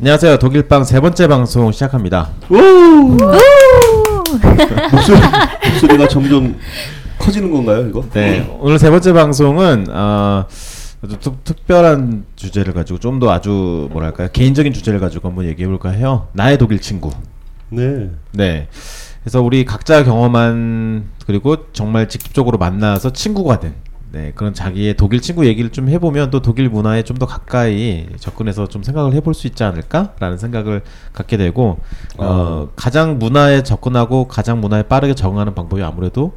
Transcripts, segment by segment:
안녕하세요. 독일방 세 번째 방송 시작합니다. 목소리, 목소리가 점점 커지는 건가요, 이거? 네, 오늘 세 번째 방송은 어, 아주 특, 특별한 주제를 가지고 좀 더 아주 뭐랄까요 개인적인 주제를 가지고 한번 얘기해 볼까 해요. 나의 독일 친구. 네. 네. 그래서 우리 각자 경험한 그리고 정말 직접적으로 만나서 친구가 된 네, 그런 자기의 독일 친구 얘기를 좀 해보면 또 독일 문화에 좀 더 가까이 접근해서 좀 생각을 해볼 수 있지 않을까라는 생각을 갖게 되고 어, 가장 문화에 접근하고 가장 문화에 빠르게 적응하는 방법이 아무래도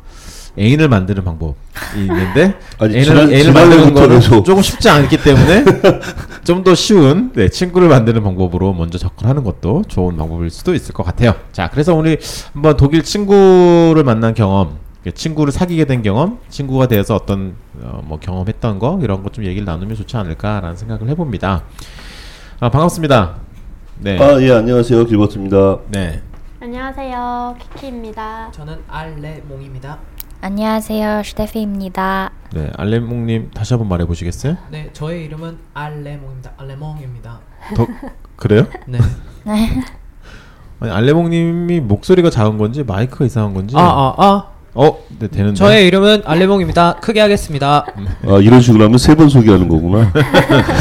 애인을 만드는 방법이 있는데 아니, 애인을, 지난- 애인을 만드는 거는 계속. 조금 쉽지 않기 때문에 좀 더 쉬운 네, 친구를 만드는 방법으로 먼저 접근하는 것도 좋은 방법일 수도 있을 것 같아요. 자, 그래서 우리 한번 독일 친구를 만난 경험, 친구를 사귀게 된 경험, 친구가 되어서 어떤 어, 뭐 경험했던 거 이런 것 좀 얘기를 나누면 좋지 않을까라는 생각을 해봅니다. 아, 반갑습니다. 네, 아, 예, 안녕하세요. 길버트입니다. 네, 안녕하세요. 키키입니다. 저는 알레몽입니다. 안녕하세요, 슈테피입니다. 네, 알레몽님 다시 한번 말해 보시겠어요? 네, 저의 이름은 알레몽입니다. 알레몽입니다. 더 그래요? 네. 아니, 알레몽님이 목소리가 작은 건지 마이크가 이상한 건지. 아, 아, 아. 어, 네 되는데. 저의 이름은 알레몽입니다. 크게 하겠습니다. 아, 이런 식으로 하면 세 번 소개하는 거구나.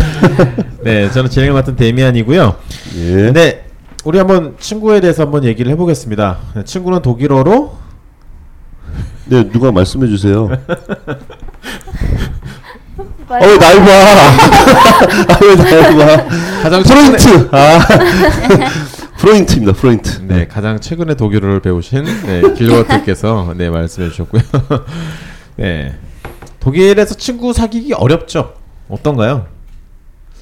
네, 저는 진행을 맡은 데미안이고요. 예. 네, 우리 한번 친구에 대해서 한번 얘기를 해보겠습니다. 네, 친구는 독일어로 네, 누가 말씀해 주세요. 말- 어, 왜 날 봐. 아, 왜 날 봐. 가장 Freund. 아. Freund입니다. Freund. 네, 가장 최근에 독일어를 배우신 네, 길버트께서 네 말씀해 주셨고요. 네, 독일에서 친구 사귀기 어렵죠? 어떤가요?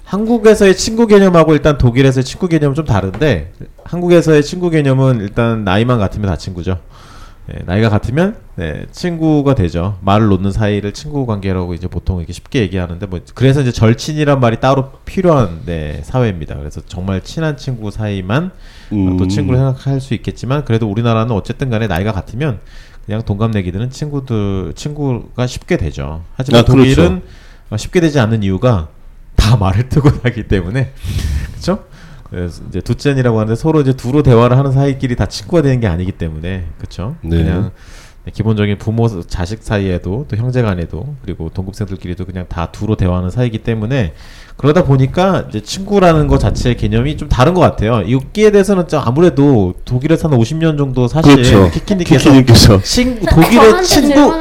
한국에서의 친구 개념하고 일단 독일에서의 친구 개념은 좀 다른데 한국에서의 친구 개념은 일단 나이만 같으면 다 친구죠. 네, 나이가 같으면 네, 친구가 되죠. 말을 놓는 사이를 친구 관계라고 이제 보통 이렇게 쉽게 얘기하는데 뭐 그래서 이제 절친이란 말이 따로 필요한 네, 사회입니다. 그래서 정말 친한 친구 사이만 음. 또 친구를 생각할 수 있겠지만 그래도 우리나라는 어쨌든 간에 나이가 같으면 그냥 동갑내기들은 친구들 친구가 쉽게 되죠. 하지만 아, 그렇죠. 독일은 어, 쉽게 되지 않는 이유가 다 말을 뜨고 하기 때문에 그렇죠? 그래서 이제 두젠이라고 하는데 서로 이제 두로 대화를 하는 사이끼리 다 친구가 되는 게 아니기 때문에 그렇죠? 네. 그냥 기본적인 부모 자식 사이에도 또 형제 간에도 그리고 동급생들끼리도 그냥 다 두로 대화하는 사이기 때문에 그러다 보니까 이제 친구라는 것 자체의 개념이 좀 다른 것 같아요. 이기에 대해서는 좀 아무래도 독일에서 한 50년 정도 사실 그렇죠. 키키님께서 키키님께서. 친구 독일의 친구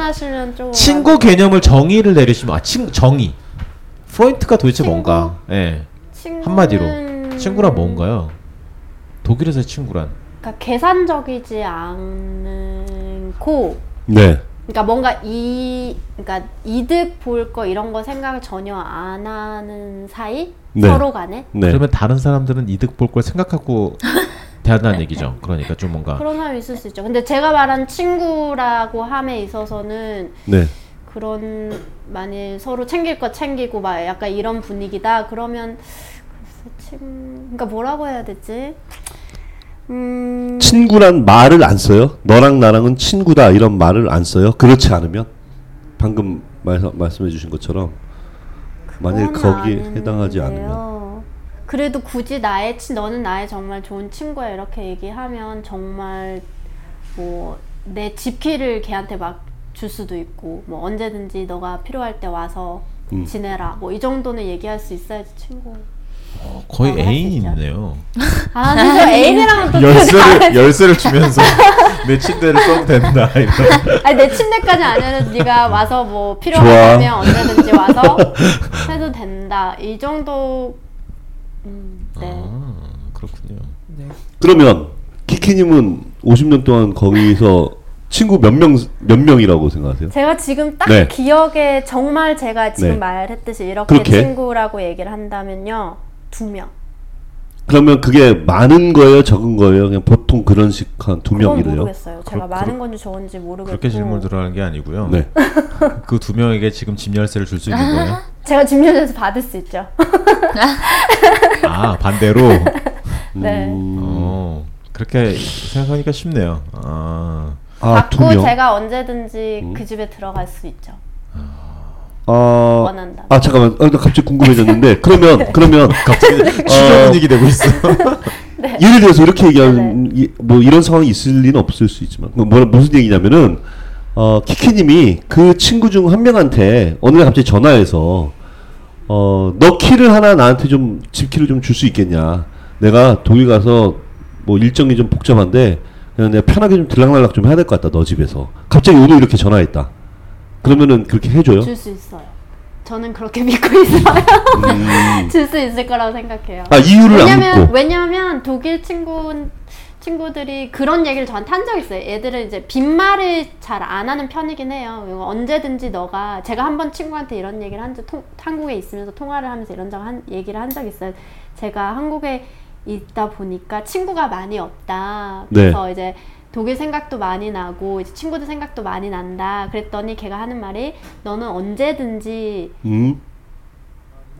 친구 개념을 정의를 내리시면 아 친, 정의 프로인트가 도대체 친구? 뭔가 예 친구는 한마디로 친구란 뭔가요? 독일에서의 친구란 그러니까 계산적이지 않고 네. 그러니까 뭔가 이 그러니까 이득 볼 거 이런 거 생각을 전혀 안 하는 사이 네. 서로 간에 네. 그러면 다른 사람들은 이득 볼 걸 생각하고 대한다는 얘기죠. 그러니까 좀 뭔가 그런 사람이 있을 수 있죠. 근데 제가 말한 친구라고 함에 있어서는 네. 그런 만일 서로 챙길 거 챙기고 막 약간 이런 분위기다 그러면 친 그러니까 뭐라고 해야 되지? 음 친구란 말을 안 써요? 너랑 나랑은 친구다 이런 말을 안 써요? 그렇지 않으면 방금 말, 말씀해 주신 것처럼 만약 거기에 해당하지 않으면. 그래도 굳이 나의 친 너는 나의 정말 좋은 친구야 이렇게 얘기하면 정말 뭐 내 집키를 걔한테 막 줄 수도 있고 뭐 언제든지 너가 필요할 때 와서 음. 지내라 뭐 이 정도는 얘기할 수 있어야지 친구. 어, 거의 뭐라고 할수 애인이 있죠. 있네요. 아저 애인이랑은 또 열쇠를 열쇠를 주면서 내 침대를 써도 된다. 이런. 아니 내 침대까지 아니어도 네가 와서 뭐 좋아. 필요하다면 언제든지 와서 해도 된다 이 정도. 음, 네. 아 그렇군요. 네. 그러면 키키님은 50년 동안 거기서 친구 몇 명 몇 명이라고 생각하세요? 제가 지금 딱 네. 기억에 정말 제가 지금 네. 말했듯이 이렇게 그렇게? 친구라고 얘기를 한다면요 두 명. 그러면 그게 많은 거예요, 적은 거예요? 그냥 보통 그런 식 한 두 명이래요. 모르겠어요. 제가 그렇- 많은 건지 적은지 모르겠고. 그렇게 질문 들어가는 게 아니고요. 네. 그 두 명에게 지금 집 열쇠를 줄 수 있는 거예요? 제가 집요해서 받을 수 있죠. 아 반대로. 네. 음, 어 그렇게 생각하니까 쉽네요. 아 아, 두 받고 명. 제가 언제든지 음. 그 집에 들어갈 수 있죠. 어, 원한다. 아 잠깐만, 아, 나 갑자기 궁금해졌는데. 그러면 그러면 갑자기 추적 분위기 되고 있어. 예를 들어서 이렇게 네, 얘기하면 이- 뭐 이런 상황이 있을 리는 없을 수 있지만 뭐 뭐- 무슨 얘기냐면은 어 키키님이 그 친구 중 한 명한테 어느 날 갑자기 전화해서 어 너 키를 하나 나한테 좀 집 키를 좀 줄 수 있겠냐? 내가 독일 가서 뭐 일정이 좀 복잡한데 그냥 내가 편하게 좀 들락날락 좀 해야 될 것 같다 너 집에서. 갑자기 오늘 이렇게 전화했다 그러면은 그렇게 해줘요 줄 수 있어요. 저는 그렇게 믿고 있어요. 줄수 있을 거라고 생각해요. 아 이유를 안 왜냐면 묻고 왜냐면 독일 친구 친구들이 그런 얘기를 저한테 한 적 있어요. 얘들은 이제 빈말을 잘 안 하는 편이긴 해요. 언제든지 너가 제가 한 번 친구한테 이런 얘기를 한 적 한국에 있으면서 통화를 하면서 이런 적 한 얘기를 한 적 있어요. 제가 한국에 있다 보니까 친구가 많이 없다. 네. 그래서 이제 독일 생각도 많이 나고 이제 친구들 생각도 많이 난다. 그랬더니 걔가 하는 말이 너는 언제든지 음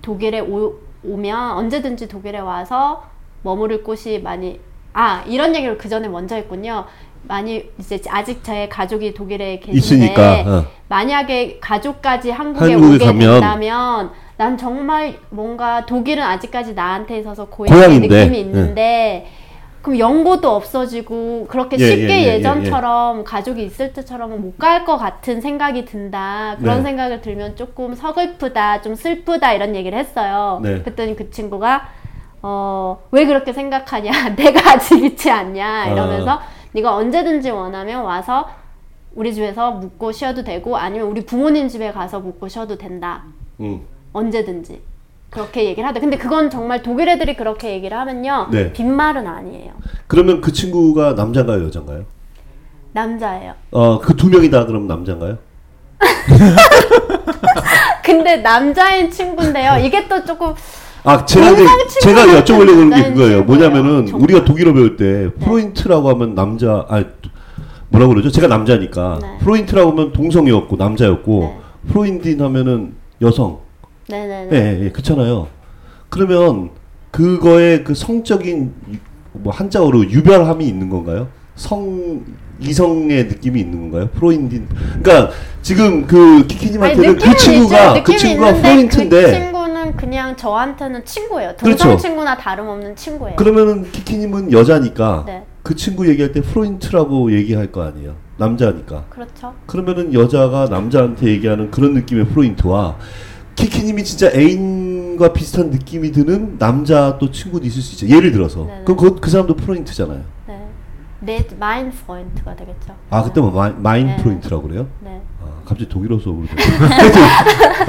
독일에 오, 오면 언제든지 독일에 와서 머무를 곳이 많이 아 이런 얘기를 그 전에 먼저 했군요. 많이 이제 아직 제 가족이 독일에 계신데 있으니까, 어. 만약에 가족까지 한국에, 한국에 오게 가면 된다면 난 정말 뭔가 독일은 아직까지 나한테 있어서 고향의 고향인데, 느낌이 있는데 그럼 연고도 없어지고 그렇게 예, 쉽게 예, 예, 예, 전처럼 가족이 있을 때처럼 못갈 것 같은 생각이 든다. 그런 네. 생각을 들면 조금 서글프다 좀 슬프다 이런 얘기를 했어요. 네. 그랬더니 그 친구가 어, 왜 그렇게 생각하냐? 내가 아직 있지 않냐? 이러면서 네가 언제든지 원하면 와서 우리 집에서 묵고 쉬어도 되고 아니면 우리 부모님 집에 가서 묵고 쉬어도 된다. 음. 언제든지 그렇게 얘기를 하대 근데 그건 정말 독일 애들이 그렇게 얘기를 하면요 네. 빈말은 아니에요 그러면 그 친구가 남자인가요 여자인가요? 남자예요 어, 그 두 명이 다 그럼 남자인가요? 근데 남자인 친구인데요 이게 또 조금 아, 제가 이제 동성 제가 여쭤보려고 하는 게 남자인 그거예요. 친구예요. 뭐냐면은 정말. 우리가 독일어 배울 때 Freund라고 하면 남자 아 뭐라고 그러죠? 제가 남자니까 네. Freund라고 하면 동성이었고 남자였고 네. Freundin 하면은 여성. 네네네 예, 예, 그렇잖아요. 그러면 그거에 그 성적인 유- 뭐 한자어로 유별함이 있는 건가요? 성 이성의 느낌이 있는 건가요? Freundin. 그러니까 지금 그 키키님한테는 그 친구가 그 친구가 프로인트인데 그 친구는 그냥 저한테는 친구예요. 동성 그렇죠. 친구나 다름없는 친구예요. 그러면은 키키님은 여자니까 네. 그 친구 얘기할 때 프로인트라고 얘기할 거 아니에요. 남자니까. 그렇죠. 그러면은 여자가 남자한테 얘기하는 그런 느낌의 프로인트와 키키님이 진짜 애인과 비슷한 느낌이 드는 남자 또 친구도 있을 수 있죠. 예를 들어서. 네네. 그럼 그, 그 사람도 프로인트잖아요. 네. 내 mein Freund가 되겠죠. 아 그때 뭐 mein, mein 네. Freund라고 그래요? 네. 아, 갑자기 독일어 수업으로. 하여튼,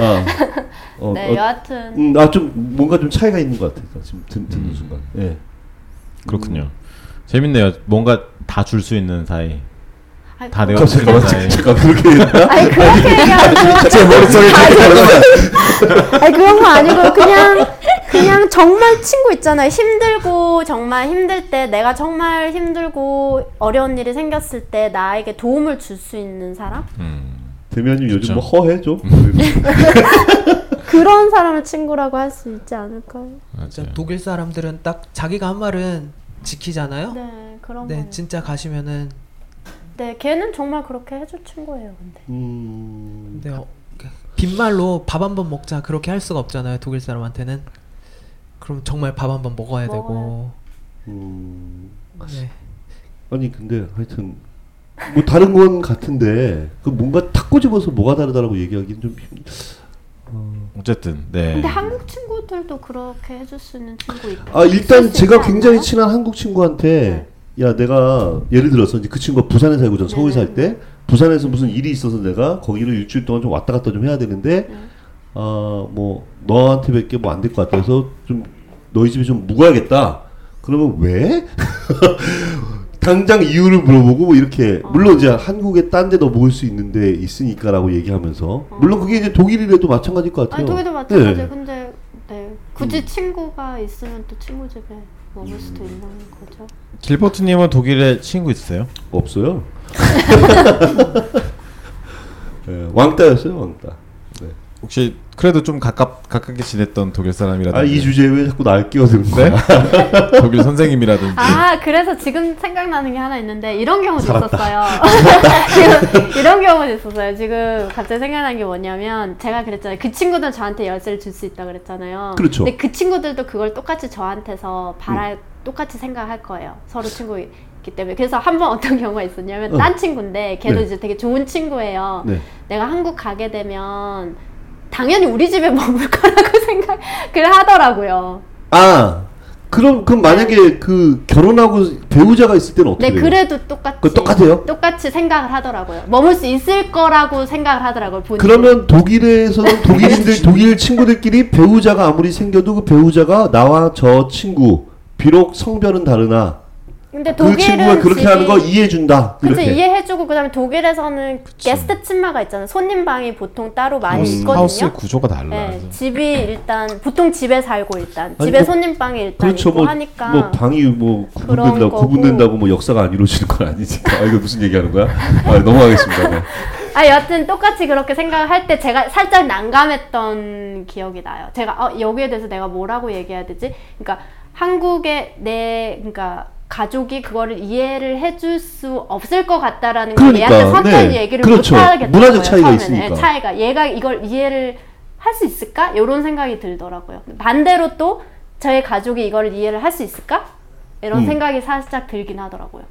아, 어, 네, 어, 여하튼 음, 아좀 뭔가 좀 차이가 있는 것 같아요. 지금 듣, 음. 듣는 순간. 예. 그렇군요. 재밌네요. 뭔가 다 줄 수 있는 사이. 아니, 다 그- 내가 잠깐 그런 잠깐 그렇게? 아니 그렇게 얘기하면 제 머릿속에 아니 그런 거 아니고 그냥 그냥 정말 친구 있잖아요. 힘들고 정말 힘들 때 내가 정말 힘들고 어려운 일이 생겼을 때 나에게 도움을 줄 수 있는 사람 음. 대면님 요즘. 뭐 허해 좀? 그런 사람을 친구라고 할 수 있지 않을까요? 진짜 맞아요. 독일 사람들은 딱 자기가 한 말은 지키잖아요. 네 그런 네, 거. 진짜 가시면은 네 걔는 정말 그렇게 해줄 친구예요. 근데 음, 근데 어, 그 빈말로 밥 한 번 먹자 그렇게 할 수가 없잖아요. 독일 사람한테는. 그럼 정말 밥 한 번 먹어야 되고. 음, 네. 아니 근데 하여튼 뭐 다른 건 같은데 그 뭔가 탁 꼬집어서 뭐가 다르다라고 얘기하기는 좀 힘. 어쨌든 네. 근데 한국 친구들도 그렇게 해줄 수 있는 친구 있고 아 일단 제가 굉장히? 친한 한국 친구한테 야 내가 예를 들어서 이제 그 친구가 부산에 살고 전 서울 살 때 부산에서 무슨 일이 있어서 내가 거기를 일주일 동안 좀 왔다 갔다 좀 해야 되는데 아뭐 너한테밖에 뭐안 될 것 같아서 좀 너희 집에 좀 묵어야겠다. 그러면 왜? 당장 이유를 물어보고 뭐 이렇게 물론 이제 한국에 딴 데도 묵을 수 있는데 있으니까라고 얘기하면서 물론 그게 이제 독일이라도 마찬가지일 것 같아요. 아니 독일도 마찬가지. 네. 근데 네 굳이 친구가 있으면 또 친구 집에 머물 수도 있는 거죠. 길버트님은 독일에 친구 있으세요? 없어요. 예, 왕따였어요, 왕따. 네. 혹시 그래도 좀 가깝 가깝게 지냈던 독일 사람이라든지 아이 주제에 왜 자꾸 날 끼어드는 거야? 독일 선생님이라든지 아 그래서 지금 생각나는 게 하나 있는데 이런 경우도 살았다. 있었어요. 이런 경우도 있었어요. 지금 갑자기 생각난 게 뭐냐면 제가 그랬잖아요. 그 친구들 저한테 열쇠를 줄 수 있다 그랬잖아요. 그렇죠. 근데 그 친구들도 그걸 똑같이 저한테서 바랄 똑같이 생각할 거예요. 서로 친구이기 때문에 그래서 한 번 어떤 경우가 있었냐면 어. 딴 친구인데 걔도 네. 이제 되게 좋은 친구예요. 네. 내가 한국 가게 되면 당연히 우리 집에 머물 거라고 생각을 하더라고요. 아 그럼 그럼 만약에 그 결혼하고 배우자가 있을 때는 어떻게 네, 돼요? 그래도 똑같이 똑같아요? 똑같이 생각을 하더라고요. 머물 수 있을 거라고 생각을 하더라고요. 본인이. 그러면 독일에서는 독일인들 독일 친구들끼리 배우자가 아무리 생겨도 그 배우자가 나와 저 친구 비록 성별은 다르나 근데 그 독일은 친구가 그렇게 집이- 하는 거 이해해 준다 그치 이렇게 이해해주고 그다음에 독일에서는 게스트 침마가 있잖아요. 손님 방이 보통 따로 많이 음, 있거든요. 하우스의 구조가 달라. 네, 집이 일단 보통 집에 살고 일단 아니, 집에 뭐, 손님 방이 일단 그렇죠 있고 뭐, 하니까 뭐 방이 뭐 그런 구분된다고 거고. 구분된다고 뭐 역사가 안 이루어지는 건 아니니까 아, 이거 무슨 얘기하는 거야? 아, 넘어가겠습니다. 네. 아 여하튼 똑같이 그렇게 생각을 할때 제가 살짝 난감했던 기억이 나요. 제가 어, 여기에 대해서 내가 뭐라고 얘기해야 되지? 그러니까 한국의 내 그러니까 가족이 그거를 이해를 해줄 수 없을 것 같다라는 걸 그러니까, 얘한테 선뜻 네. 얘기를 그렇죠. 못 하겠더라고요. 문화적 차이가. 있으니까. 네, 차이가 얘가 이걸 이해를 할 수 있을까? 이런 생각이 들더라고요. 반대로 또 저의 가족이 이걸 이해를 할 수 있을까? 이런 음. 생각이 살짝 들긴 하더라고요.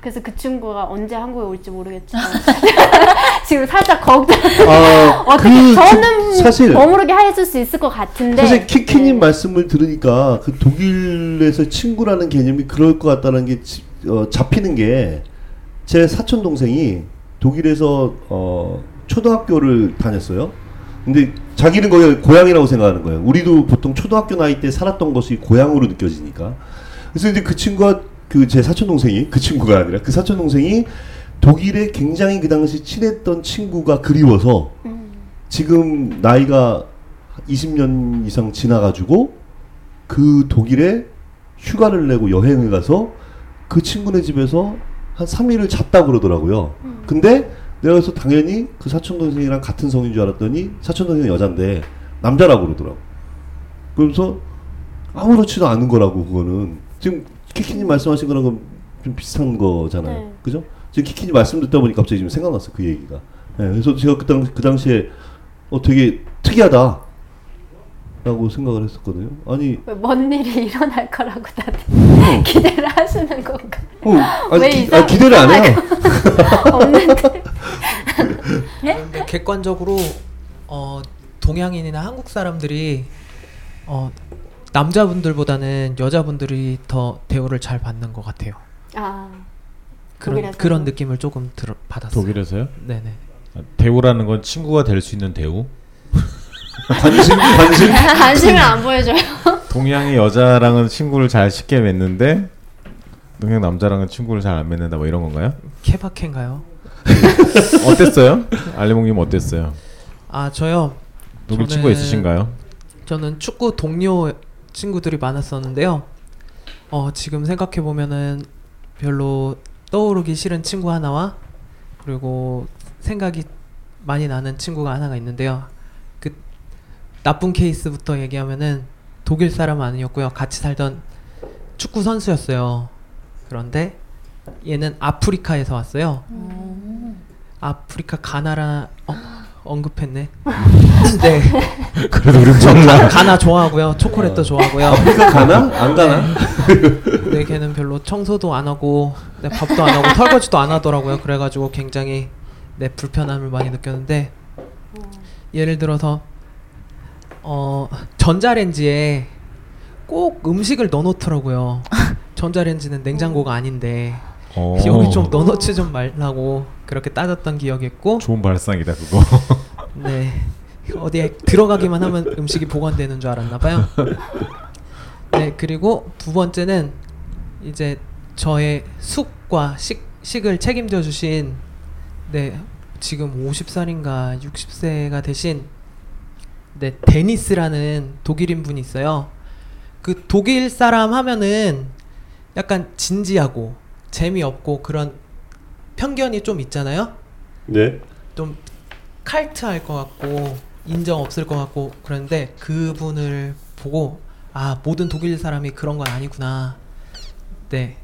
그래서 그 친구가 언제 한국에 올지 모르겠지만 지금 살짝 걱정. 아, 어떻게 그, 저는 사실 머무르게 해줄 수 있을 것 같은데. 사실 키키님 네. 말씀을 들으니까 그 독일에서 친구라는 개념이 그럴 것 같다는 게 지- 어, 잡히는 게 제 사촌 동생이 독일에서 어, 초등학교를 다녔어요. 근데 자기는 거기 고향이라고 생각하는 거예요. 우리도 보통 초등학교 나이 때 살았던 것이 고향으로 느껴지니까. 그래서 이제 그 친구가 그 제 사촌 동생이 그 친구가 아니라 그 사촌 동생이 독일에 굉장히 그 당시 친했던 친구가 그리워서 음. 지금 나이가 20년 이상 지나가지고 그 독일에 휴가를 내고 여행을 가서 그 친구네 집에서 한 3일을 잤다 그러더라고요. 근데 내가 그래서 당연히 그 사촌 동생이랑 같은 성인 줄 알았더니 사촌 동생은 여잔데 남자라고 그러더라고. 그러면서 아무렇지도 않은 거라고 그거는 지금 키키님 말씀하신 거랑 좀- 좀 비슷한 거잖아요. 네. 그죠? 지금 키키님 말씀 듣다 보니 갑자기 지금 생각났어 그 얘기가. 네, 그래서 제가 그, 당, 그 당시에 어 되게 특이하다. 라고 생각을 했었거든요. 아니, 왜먼 일이 일어날 거라고 다들 기대를 하시는 건가? 어, 아니 왜 기, 이상- 아, 기대를 안 해요. 없는데. 근데 객관적으로 어, 동양인이나 한국 사람들이 어, 남자분들보다는 여자분들이 더 대우를 잘 받는 것 같아요. 아 그런? 그런 느낌을 조금 들어 받았어요. 독일에서요? 네네. 아, 대우라는 건 친구가 될 수 있는 대우. 관심, 관심. 관심을 안 보여줘요. 동양의 여자랑은 친구를 잘 쉽게 맺는데 동양 남자랑은 친구를 잘 안 맺는다 뭐 이런 건가요? 케바케인가요? 어땠어요? 알리몽님 어땠어요? 아 저요. 독일 저는- 친구 있으신가요? 저는 축구 동료 친구들이 많았었는데요. 어, 지금 생각해 보면은 별로 떠오르기 싫은 친구 하나와 그리고 생각이 많이 나는 친구가 하나가 있는데요. 그 나쁜 케이스부터 얘기하면은 독일 사람 아니었고요. 같이 살던 축구 선수였어요. 그런데 얘는 아프리카에서 왔어요. 아프리카 가나라 어, 언급했네. 네. 그래도 우리 저 가, 가나 좋아하고요. 초콜릿도 좋아하고요. 아프리카 가나? 안 가나? 네, 걔는 별로 청소도 안 하고 네, 밥도 안 하고 설거지도 안 하더라고요. 그래가지고 굉장히 네 불편함을 많이 느꼈는데 예를 들어서 어 전자레인지에 꼭 음식을 넣어놓더라고요. 전자레인지는 냉장고가 아닌데 어, 여기 좀 넣어놓지 좀 말라고 그렇게 따졌던 기억이 있고 좋은 발상이다 그거. 네. 어디에 들어가기만 하면 음식이 보관되는 줄 알았나 봐요. 네, 그리고 두 번째는 이제 저의 숙과 식, 식을 책임져 주신 네, 지금 50살인가 60세가 되신 네, 데니스라는 독일인 분이 있어요. 그 독일 사람 하면은 약간 진지하고 재미없고 그런 편견이 좀 있잖아요. 네. 좀 칼트할 것 같고 인정 없을 것 같고 그런데 그분을 보고 아 모든 독일 사람이 그런 건 아니구나. 네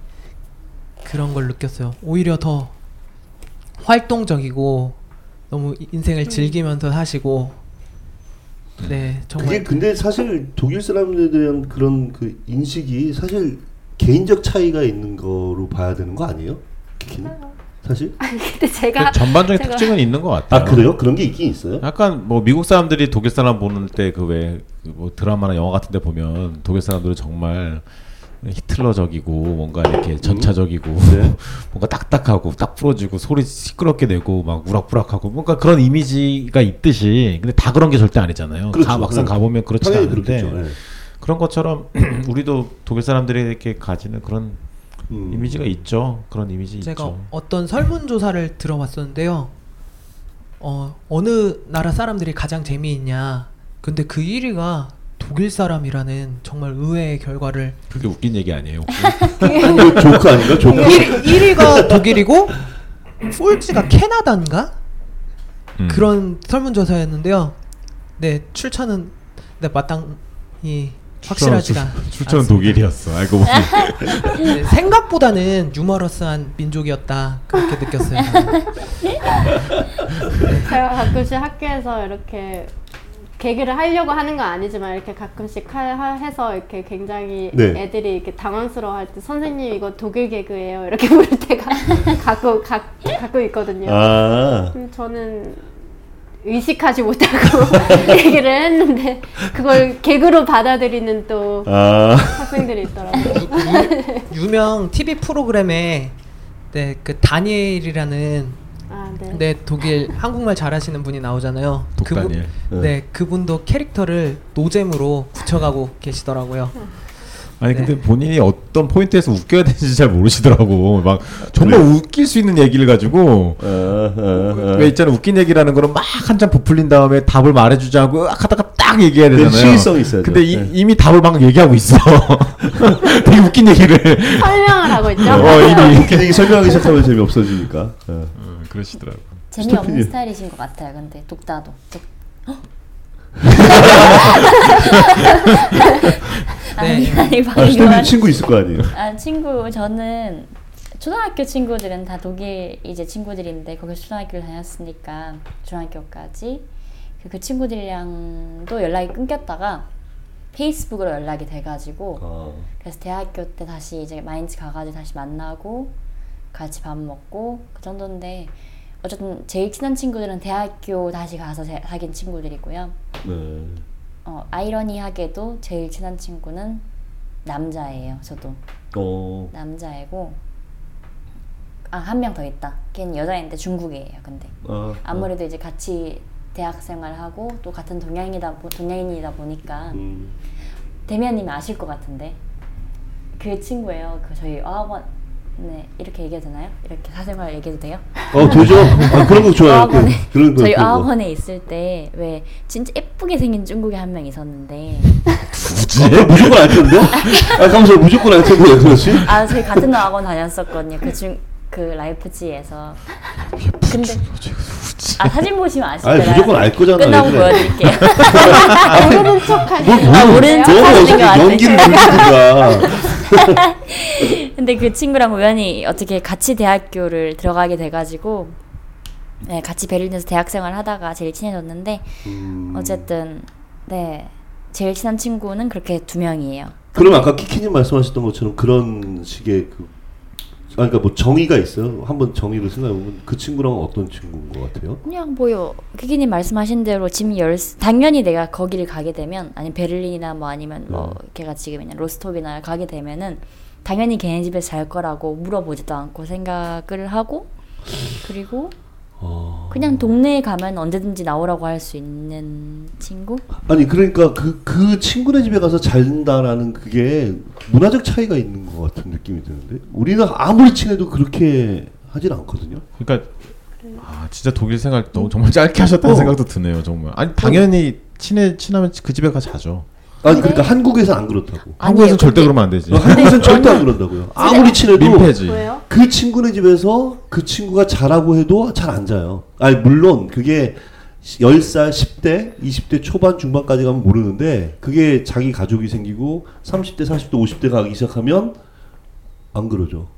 그런 걸 느꼈어요. 오히려 더 활동적이고 너무 이- 인생을 즐기면서 사시고 네 정말 그게 근데 사실 독일 사람들에 대한 그런 그 인식이 사실 개인적 차이가 있는 거로 봐야 되는 거 아니에요? 키키는? 사실? 아니 근데 제가 그 전반적인 제가- 특징은 있는 것 같아요. 아 그래요? 그런 게 있긴 있어요? 약간 뭐 미국 사람들이 독일 사람 보는 때 그 왜 뭐 드라마나 영화 같은 데 보면 독일 사람들은 정말 히틀러적이고 뭔가 이렇게 전차적이고 네. 뭔가 딱딱하고 딱 부러지고 소리 시끄럽게 내고 막 우락부락하고 뭔가 그런 이미지가 있듯이 근데 다 그런 게 절대 아니잖아요. 그렇죠. 다 막상 네. 가보면 그렇지 않은데 그렇겠죠. 네. 그런 것처럼 우리도 독일 사람들이 이렇게 가지는 그런 음. 이미지가 있죠. 그런 이미지 제가 있죠. 어떤 설문 조사를 들어봤었는데요. 어, 어느 나라 사람들이 가장 재미있냐. 근데 그 1위가 독일 사람이라는 정말 의외의 결과를 그게 웃긴 얘기 아니에요. 이거 조크 아닌가? 조크? 1, 1위가 독일이고 꼴찌가 캐나다인가? 음. 그런 설문조사였는데요. 네, 출처는 네, 마땅히 확실하지가 출처는, 않습니다. 독일이었어. 알고 보니. 네, 생각보다는 유머러스한 민족이었다 그렇게 느꼈어요. 저는. 제가 가끔씩 학교에서 이렇게 개그를 하려고 하는 건 아니지만 이렇게 가끔씩 하, 하- 해서 이렇게 굉장히 네. 애들이 이렇게 당황스러워할 때 선생님 이거 독일 개그예요 이렇게 부를 때가 가끔 가, 가끔 있거든요. 아. 음, 저는 의식하지 못하고 얘기를 했는데 그걸 개그로 받아들이는 또 아. 학생들이 있더라고요. 유명 TV 프로그램에 네, 그 다니엘이라는 아, 네. 네 독일 한국말 잘하시는 분이 나오잖아요. 독다니엘. 그분, 네 그분도 캐릭터를 노잼으로 붙여가고 계시더라고요. 아니 네. 근데 본인이 어떤 포인트에서 웃겨야 되는지 잘 모르시더라고. 막 정말 웃길 수 있는 얘기를 가지고 아, 아, 아. 왜 있잖아 웃긴 얘기라는 거는 막 한참 부풀린 다음에 답을 말해주지 않고 으악 하다가 딱 얘기해야 네, 되잖아요. 시의성이 있어야죠. 근데 이, 네. 이미 답을 막 얘기하고 있어. 되게 웃긴 얘기를. 설명을 하고 있죠. 어 이미. 웃긴 얘기 설명하기 시작하면 재미 없어지니까. 어. 음, 그러시더라고. 재미없는. 스타일이신 것 같아요. 근데 독다도. 독... 아니 네. 아니 아, 방금 스테비 말- 친구 있을 거 아니에요? 아 친구 저는 초등학교 친구들은 다 독일 이제 친구들인데 거기 초등학교를 다녔으니까 중학교까지 그, 그 친구들이랑도 연락이 끊겼다가 페이스북으로 연락이 돼가지고 아. 그래서 대학교 때 다시 이제 마인츠 가가지고 다시 만나고 같이 밥 먹고 그 정도인데 어쨌든 제일 친한 친구들은 대학교 다시 가서 제- 사귄 친구들이고요. 네. 어, 아이러니하게도 제일 친한 친구는 남자예요. 저도 어. 남자애고 아 한 명 더 있다. 걔는 여자인데 중국이에요. 근데 아, 아무래도 이제 같이 대학 생활하고 또 같은 동양이다 보- 동양인이다 보니까 음. 대면님이 아실 것 같은데 그 친구예요. 그 저희 어학원 네 이렇게 얘기해도 되나요? 이렇게 사생활 얘기해도 돼요? 어, 되죠. 아, 그런 거 좋아요. 어학원에 그런 거. 저희 그런 거. 어학원에 있을 때 왜 진짜 예쁘게 생긴 중국에 한명 있었는데 아, 그럼 무조건 알 텐데? 아, 감사 무조건 알 텐데 왜 그러지? 아 저희 같은 어학원 다녔었거든요. 그 중 그 라이프치히에서 근데 아 사진 보시면 거예요. 무조건 알 거잖아요. 끝나고 그래. 보여드릴게요. 모르는 척 하시 뭘 아, 모르는 척뭘 하시는 어떻게 거 같아. 연기를 부르든가. 근데 그 친구랑 우연히 어떻게 같이 대학교를 들어가게 돼가지고 네 같이 베를린에서 대학생활 하다가 제일 친해졌는데 음. 어쨌든 네 제일 친한 친구는 그렇게 두 명이에요. 그럼 아까 키키님 말씀하셨던 것처럼 그런 식의 그 아, 그러니까 뭐 정의가 있어요. 한번 정의를 생각해 보면 그 친구랑은 어떤 친구인 것 같아요? 그냥 뭐요 기기님 말씀하신 대로 짐 열 당연히 내가 거기를 가게 되면 아니 베를린이나 뭐 아니면 뭐 네. 걔가 지금 그냥 로스tov이나 가게 되면은 당연히 걔네 집에서 잘 거라고 물어보지도 않고 생각을 하고 그리고 어... 그냥 동네에 가면 언제든지 나오라고 할 수 있는 친구? 아니 그러니까 그 그 친구네 집에 가서 잘는다라는 그게 문화적 차이가 있는 것 같은 느낌이 드는데 우리는 아무리 친해도 그렇게 하진 않거든요. 그러니까 아 진짜 독일 생활 너무 정말 짧게 하셨다는 어. 생각도 드네요 정말. 아니 당연히 친해 친하면 그 집에 가 자죠. 아니 그러니까 한국에서 안 그렇다고. 한국에서는 절대 그러면 안 되지. 어, 한국에서는 절대 안 그런다고요. 아무리 친해도 민폐지. 왜요? 그 친구네 집에서 그 친구가 자라고 해도 잘 안 자요. 아니 물론 그게 10살, 10대, 20대 초반 중반까지 가면 모르는데 그게 자기 가족이 생기고 30대, 40대, 50대 가기 시작하면 안 그러죠.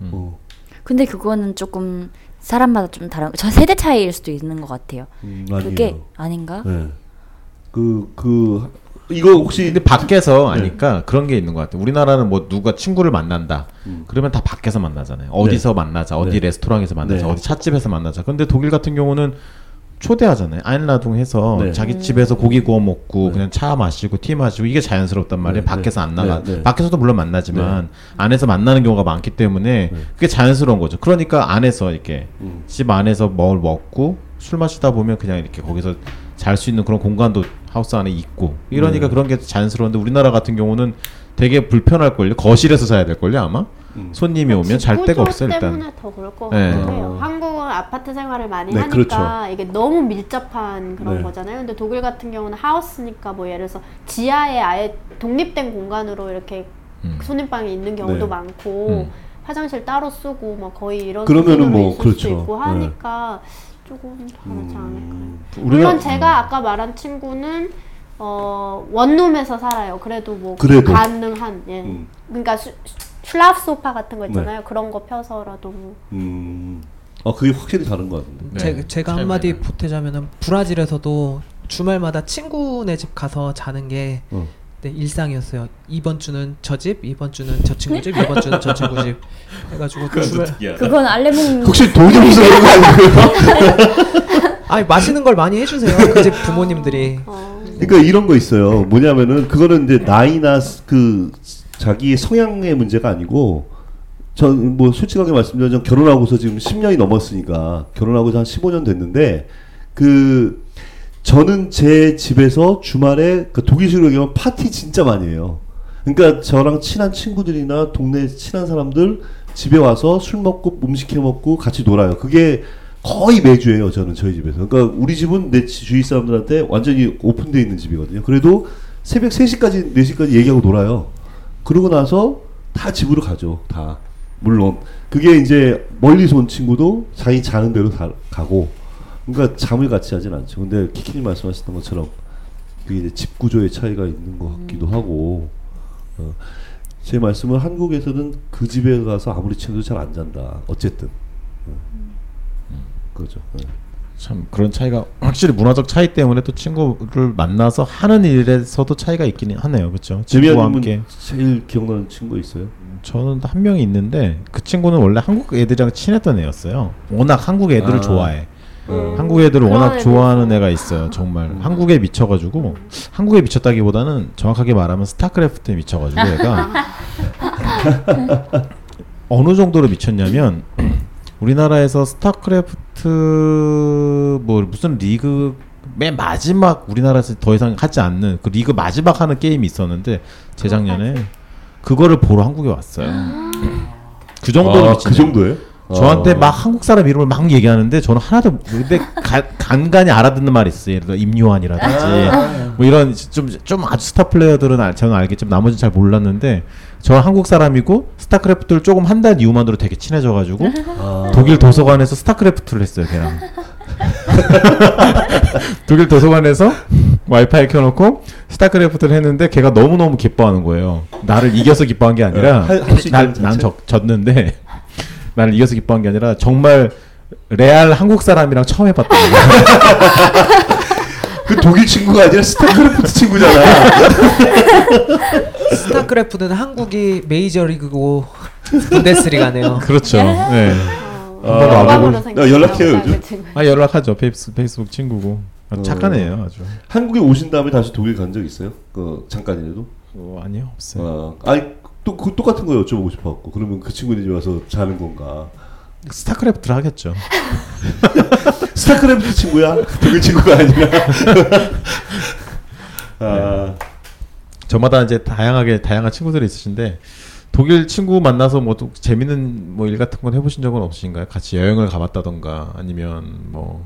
음. 어. 근데 그거는 조금 사람마다 좀 다른 저 세대 차이일 수도 있는 것 같아요. 음. 그게 아닌가? 네. 그, 그, 이거 혹시. 근데 밖에서 네. 아니까 그런 게 있는 것 같아요. 우리나라는 뭐 누가 친구를 만난다. 음. 그러면 다 밖에서 만나잖아요. 어디서 만나자, 어디 네. 레스토랑에서 만나자, 네. 어디 찻집에서 만나자. 근데 독일 같은 경우는 초대하잖아요. 아인라둥해서 네. 자기 집에서 고기 구워 먹고 네. 그냥 차 마시고 티 마시고 이게 자연스럽단 말이에요. 네, 밖에서 네. 안 나가. 네, 네. 밖에서도 물론 만나지만 안에서 만나는 경우가 많기 때문에 네. 그게 자연스러운 거죠. 그러니까 안에서 이렇게 음. 집 안에서 뭘 먹고 술 마시다 보면 그냥 이렇게 거기서 잘 수 있는 그런 공간도 하우스 안에 있고 이러니까 네. 그런 게 자연스러운데 우리나라 같은 경우는 되게 불편할 걸요. 거실에서 자야 될 걸요 아마. 음. 손님이 오면 잘 데가 없어 일단. 때문에 더 그럴 것 네. 같아요. 어. 한국은 아파트 생활을 많이 네, 하니까 그렇죠. 이게 너무 밀접한 그런 네. 거잖아요. 근데 독일 같은 경우는 하우스니까 뭐 예를 들어서 지하에 아예 독립된 공간으로 이렇게 음. 손님방이 있는 경우도 네. 많고 음. 화장실 따로 쓰고 막 거의 이런 그러면은 뭐 있을 그렇죠. 있고 네. 하니까 조금 다르지 않을까요? 음. 물론 제가 아까 말한 친구는 어 원룸에서 살아요. 그래도 뭐 그래도. 가능한 예. 음. 그러니까 수, 슐라프 소파 같은 거 있잖아요. 그런 거 펴서라도 뭐. 음. 아, 그게 확실히 다른 것 같은데. 네, 제, 제가 한마디. 보태자면은 브라질에서도 주말마다 친구네 집 가서 자는 게 어. 네, 일상이었어요. 이번 주는 저 집, 이번 주는 저 친구 집, 이번 주는 저 친구 집 해가지고 주말 그건 알레몽 혹시 그런 거 아니고요? 아니 맛있는 걸 많이 해주세요. 그 집 부모님들이 어. 그러니까 이런 거 있어요. 뭐냐면은 그거는 이제 나이나 스- 그 자기 성향의 문제가 아니고 전 뭐 솔직하게 말씀드리면 전 결혼하고서 지금 10년이 넘었으니까 결혼하고서 한 15년 됐는데 그 저는 제 집에서 주말에 그 독일식으로 얘기하면 파티 진짜 많이 해요. 그러니까 저랑 친한 친구들이나 동네 친한 사람들 집에 와서 술 먹고 음식 해 먹고 같이 놀아요. 그게 거의 매주예요. 저는 저희 집에서. 그러니까 우리 집은 내 지- 주위 사람들한테 완전히 오픈되어 있는 집이거든요. 그래도 새벽 3시까지 4시까지 얘기하고 놀아요. 그러고 나서 다 집으로 가죠. 다. 물론 그게 이제 멀리서 온 친구도 자기 자는 대로 다 가고 그러니까 잠을 같이 하진 않죠. 근데 키키님 말씀하셨던 것처럼 그게 이제 집 구조의 차이가 있는 것 같기도 하고 어, 제 말씀은 한국에서는 그 집에 가서 아무리 친해도 잘 안 잔다. 어쨌든 어. 그거죠. 네. 참 그런 차이가 확실히 문화적 차이 때문에 또 친구를 만나서 하는 일에서도 차이가 있긴 하네요. 그렇죠? 친구와 함께. 제일 기억나는 친구 있어요? 저는 한 명이 있는데 그 친구는 원래 한국 애들이랑 친했던 애였어요. 워낙 한국 애들을 아. 좋아해. 음. 한국 애들을 워낙 애들 좋아하는. 애가 있어요. 정말 한국에 미쳐가지고 한국에 미쳤다기보다는 정확하게 말하면 스타크래프트에 미쳐가지고 애가 어느 정도로 미쳤냐면 우리나라에서 스타크래프트 뭐 무슨 리그 맨 마지막 우리나라에서 더 이상 하지 않는 그 리그 마지막 하는 게임이 있었는데 재작년에 그거를 보러 한국에 왔어요. 그 정도로 아, 미친 그 정도예요? 저한테 아. 막 한국 사람 이름을 막 얘기하는데 저는 하나도 근데 가, 간간히 알아듣는 말이 있어요. 예를 들어 임요한이라든지 뭐 이런 좀 좀 아주 스타 플레이어들은 알, 저는 알겠지만 나머지는 잘 몰랐는데 저 한국 사람이고 스타크래프트를 조금 한다는 이유만으로 되게 친해져가지고 아. 독일 도서관에서 스타크래프트를 했어요 걔랑 독일 도서관에서 와이파이 켜놓고 스타크래프트를 했는데 걔가 너무 너무 기뻐하는 거예요 나를 이겨서 기뻐한 게 아니라 네, 할- 할수 있다는 난, 난 자체? 적, 졌는데 나를 이겨서 기뻐한 게 아니라 정말 레알 한국 사람이랑 처음 해봤다 그 독일 친구가 아니라 스타크래프트 친구잖아. 스타크래프트는 한국이 메이저리그고 분데스리가네요. 그렇죠 네. 어, 아, 영광으로 나 연락해요, 그 요즘? 친구. 아 연락하죠 페이스, 페이스북 친구고 아, 어. 착한 애예요 아주 한국에 오신 다음에 다시 독일 간 적 있어요? 그 잠깐이라도? 어, 아니요 없어요 아, 아니 또 그 똑같은 거 여쭤보고 싶었고 그러면 그 친구네 집 와서 자는 건가? 스타크래프트를 하겠죠 스타크래프트 친구야? 독일 친구가 아니라. 아, 저마다 이제 다양하게 다양한 친구들이 있으신데 독일 친구 만나서 뭐 또 재밌는 뭐 일 같은 건 해보신 적은 없으신가요? 같이 여행을 가봤다던가 아니면 뭐뭐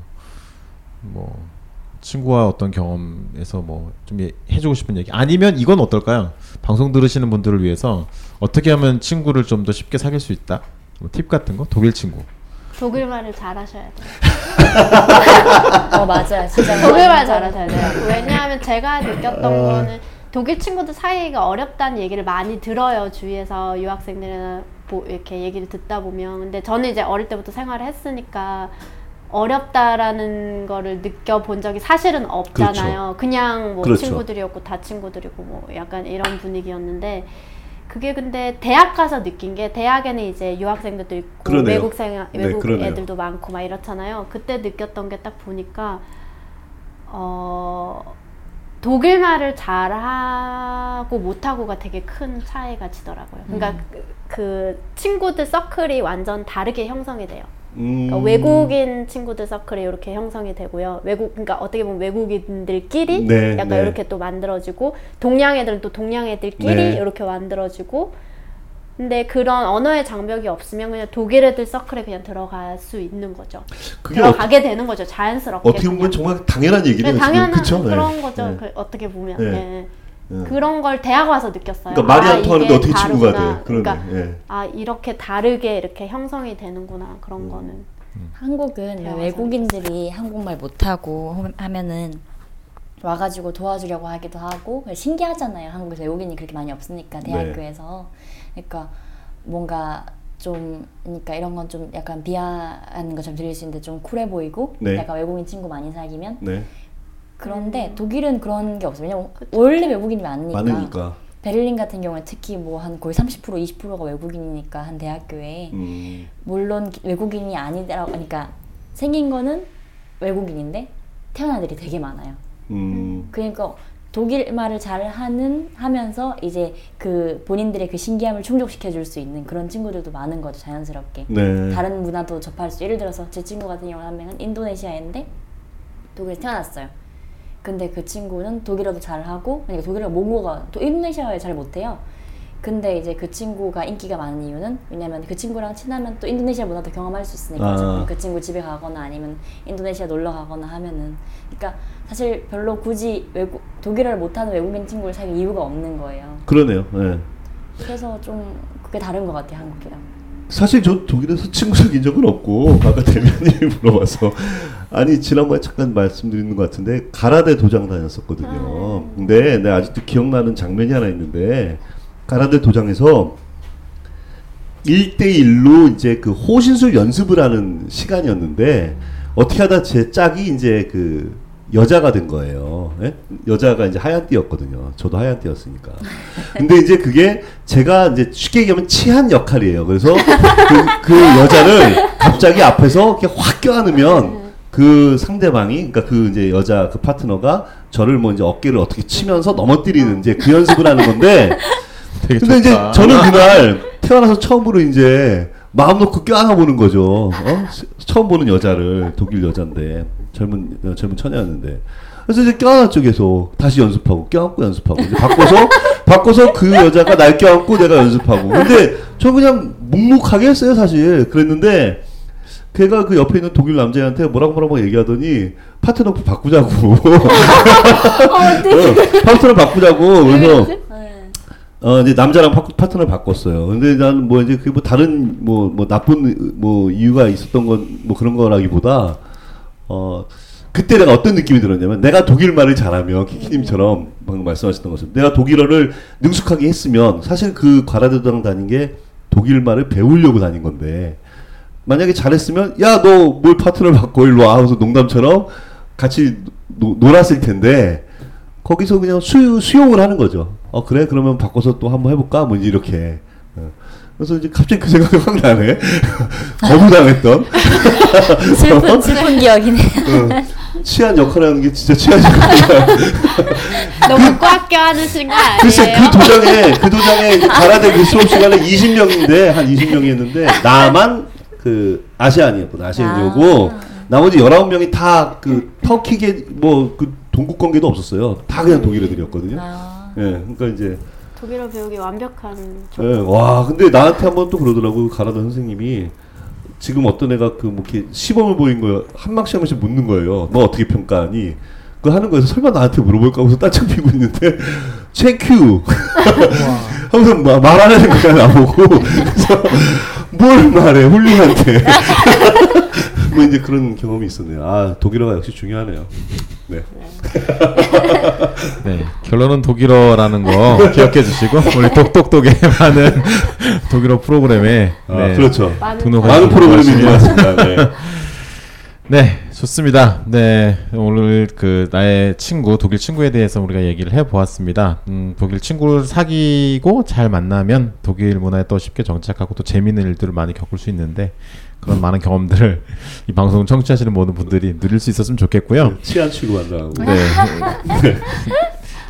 친구와 어떤 경험에서 뭐 좀 해주고 싶은 얘기 아니면 이건 어떨까요? 방송 들으시는 분들을 위해서 어떻게 하면 친구를 좀 더 쉽게 사귈 수 있다? 뭐 팁 같은 거 독일 친구 독일 말을 잘하셔야 돼요. 어 맞아요. 진짜 독일말 완전- 잘하셔야 돼요. 왜냐하면 제가 느꼈던 거는 독일 친구들 사이가 어렵다는 얘기를 많이 들어요. 주위에서 유학생들이나 뭐 이렇게 얘기를 듣다 보면. 근데 저는 이제 어릴 때부터 생활을 했으니까 어렵다라는 거를 느껴본 적이 사실은 없잖아요. 그냥뭐 그렇죠. 친구들이었고 다 친구들이고 뭐 약간 이런 분위기였는데 그게 근데 대학 가서 느낀 게 대학에는 이제 유학생들도 있고 그러네요. 외국생 네, 외국 그러네요. 애들도 많고 막 이렇잖아요. 그때 느꼈던 게 딱 보니까 어 독일 말을 잘하고 못하고가 되게 큰 차이가 지더라고요. 그러니까 그, 그 친구들 서클이 완전 다르게 형성이 돼요. 음. 그러니까 외국인 친구들 서클이 이렇게 형성이 되고요. 외국 그러니까 어떻게 보면 외국인들끼리 네, 약간 네. 이렇게 또 만들어지고 동양 애들은 또 동양 애들끼리 네. 이렇게 만들어지고 근데 그런 언어의 장벽이 없으면 그냥 독일 애들 서클에 그냥 들어갈 수 있는 거죠. 그게 어, 들어가게 되는 거죠. 자연스럽게. 어떻게 보면. 정말 당연한 얘기네요. 네, 당연한. 그쵸? 그런 네. 거죠. 네. 그 어떻게 보면 네. 예. 네. 그런 걸 대학 와서 느꼈어요. 그러니까 말이 아, 안 통하는데 이게 어떻게 친구가 다르구나. 돼? 그러네. 그러니까 예. 아 이렇게 다르게 이렇게 형성이 되는구나 그런 음. 거는. 한국은 대화가 외국인들이 한국말 못하고 하면은 와가지고 도와주려고 하기도 하고 신기하잖아요. 한국에서 외국인이 그렇게 많이 없으니까 네. 대학교에서 그러니까 뭔가 좀 그러니까 이런 건 좀 약간 비하하는 것처럼 들릴 수 있는데 좀 쿨해 보이고 네. 약간 외국인 친구 많이 사귀면 네. 그런데 독일은 그런 게 없어요. 왜냐면 원래 외국인이 많으니까. 많으니까. 베를린 같은 경우에 특히 뭐 한 거의 30% 20%가 외국인이니까 한 대학교에 음. 물론 기- 외국인이 아니더라고 그러니까 생긴 거는 외국인인데 태어난 애들이 되게 많아요. 음. 그러니까 독일 말을 잘 하는 하면서 이제 그 본인들의 그 신기함을 충족시켜 줄 수 있는 그런 친구들도 많은 거죠 자연스럽게. 네. 다른 문화도 접할 수 예를 들어서 제 친구 같은 경우는 한 명은 인도네시아인데 독일에 태어났어요. 근데 그 친구는 독일어도 잘하고 그러니까 독일어 모국어가 또 인도네시아어 잘 못해요. 근데 이제 그 친구가 인기가 많은 이유는 왜냐면 그 친구랑 친하면 또 인도네시아 문화도 경험할 수 있으니까 아. 그 친구 집에 가거나 아니면 인도네시아 놀러 가거나 하면은 그러니까 사실 별로 굳이 외국 독일어를 못하는 외국인 친구를 사귈 이유가 없는 거예요. 그러네요. 예. 그래서 좀 그게 다른 것 같아요 한국이랑. 사실 저 독일에서 친구 사귄 적은 없고 아까 대변인이 물어봐서 아니 지난번에 잠깐 말씀드린 것 같은데 가라데 도장 다녔었거든요. 근데 내가 아직도 기억나는 장면이 하나 있는데 가라데 도장에서 1대1로 이제 그 호신술 연습을 하는 시간이었는데 어떻게 하다 제 짝이 이제 그 여자가 된 거예요. 예? 여자가 이제 하얀 띠였거든요. 저도 하얀 띠였으니까. 근데 이제 그게 제가 이제 쉽게 얘기하면 치한 역할이에요. 그래서 그, 그 여자를 갑자기 앞에서 이렇게 확 껴안으면 그 상대방이 그러니까 그 이제 여자 그 파트너가 저를 뭐 이제 어깨를 어떻게 치면서 넘어뜨리는 이제 그 연습을 하는 건데 근데 이제 좋다. 저는 그날 태어나서 처음으로 이제 마음 놓고 껴안아 보는 거죠. 어? 스- 처음 보는 여자를 독일 여자인데 젊은 어, 젊은 처녀였는데. 그래서 이제 껴안았죠 계속 다시 연습하고 껴안고 연습하고. 이제 바꿔서 바꿔서 그 여자가 날 껴안고 내가 연습하고. 근데 저 그냥 묵묵하게 했어요 사실. 그랬는데 걔가 그 옆에 있는 독일 남자한테 뭐라고 뭐라고 얘기하더니 파트너 바꾸자고. 어, 파트너 바꾸자고. 그래서 어 이제 남자랑 파, 파트너를 바꿨어요. 근데 나는 뭐 이제 그게 뭐 다른 뭐 뭐 나쁜 뭐 이유가 있었던 건 뭐 그런 거라기보다 어 그때 내가 어떤 느낌이 들었냐면 내가 독일 말을 잘하면 키키님처럼 방금 말씀하셨던 것처럼 내가 독일어를 능숙하게 했으면 사실 그 과라도당 다닌 게 독일 말을 배우려고 다닌 건데 만약에 잘했으면 야 너 뭘 파트너를 바꿔 일로 와 하면서 농담처럼 같이 노, 놀았을 텐데 거기서 그냥 수, 수용을 하는 거죠. 어 그래 그러면 바꿔서 또 한번 해볼까 뭐 이렇게. 어. 그래서 이제 갑자기 그 생각이 확 나네. 거부당했던 슬픈 슬픈 기억이네요. 어, 치안 역할을 하는 게 진짜 치안 역할이야. 너무 꽉 껴안으신 거 아니에요? 글쎄 그 도장에 그 도장에 이제 가라데 그 수업 시간에 20명인데 한 20명이었는데 나만 그 아시안이었거든 아시안이었고 나머지 19명이 다 그 터키계 뭐 그 동국 관계도 없었어요. 다 그냥 독일 애들이었거든요. 아, 예, 그러니까 이제 독일어 배우기 완벽한 조- 예, 와, 근데 나한테 한 번 또 그러더라고 가라다 선생님이 지금 어떤 애가 그 뭐 이렇게 시범을 보인 거예요. 한 막씩 한 막씩 묻는 거예요. 너 어떻게 평가하니? 그 하는 거에서 설마 나한테 물어볼까 하고서 딴청 피고 있는데 체큐 하면서 마- 말안 하는 거야 나보고 그래서 뭘 말해 훌륭한테 뭐 이제 그런 경험이 있었네요. 아 독일어가 역시 중요하네요. 네. 네, 결론은 독일어라는 거 기억해 주시고 우리 똑똑똑의 많은 독일어 프로그램에 아 네, 그렇죠. 많은 등록하시고 많은 프로그램이 들어왔습니다. 네. 네, 좋습니다. 네, 오늘 그 나의 친구 독일 친구에 대해서 우리가 얘기를 해 보았습니다. 음, 독일 친구를 사귀고 잘 만나면 독일 문화에 또 쉽게 정착하고 또 재미있는 일들을 많이 겪을 수 있는데 그런 많은 경험들을 이 방송 청취하시는 모든 분들이 누릴 수 있었으면 좋겠고요. 치안 취급한다고. 네.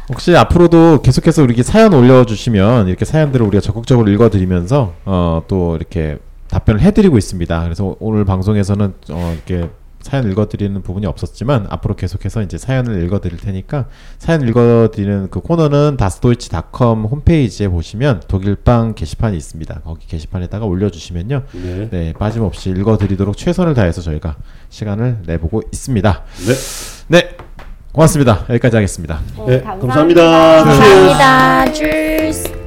혹시 앞으로도 계속해서 이렇게 사연 올려주시면 이렇게 사연들을 우리가 적극적으로 읽어드리면서 어, 또 이렇게 답변을 해드리고 있습니다. 그래서 오늘 방송에서는 어, 이렇게 사연 읽어드리는 부분이 없었지만 앞으로 계속해서 이제 사연을 읽어드릴 테니까 사연 읽어드리는 그 코너는 다스도이치닷컴 홈페이지에 보시면 독일방 게시판이 있습니다. 거기 게시판에다가 올려주시면요. 네. 네 빠짐없이 읽어드리도록 최선을 다해서 저희가 시간을 내보고 있습니다. 네. 네, 고맙습니다. 여기까지 하겠습니다. 네, 감사합니다. 감사합니다. 감사합니다. 주스.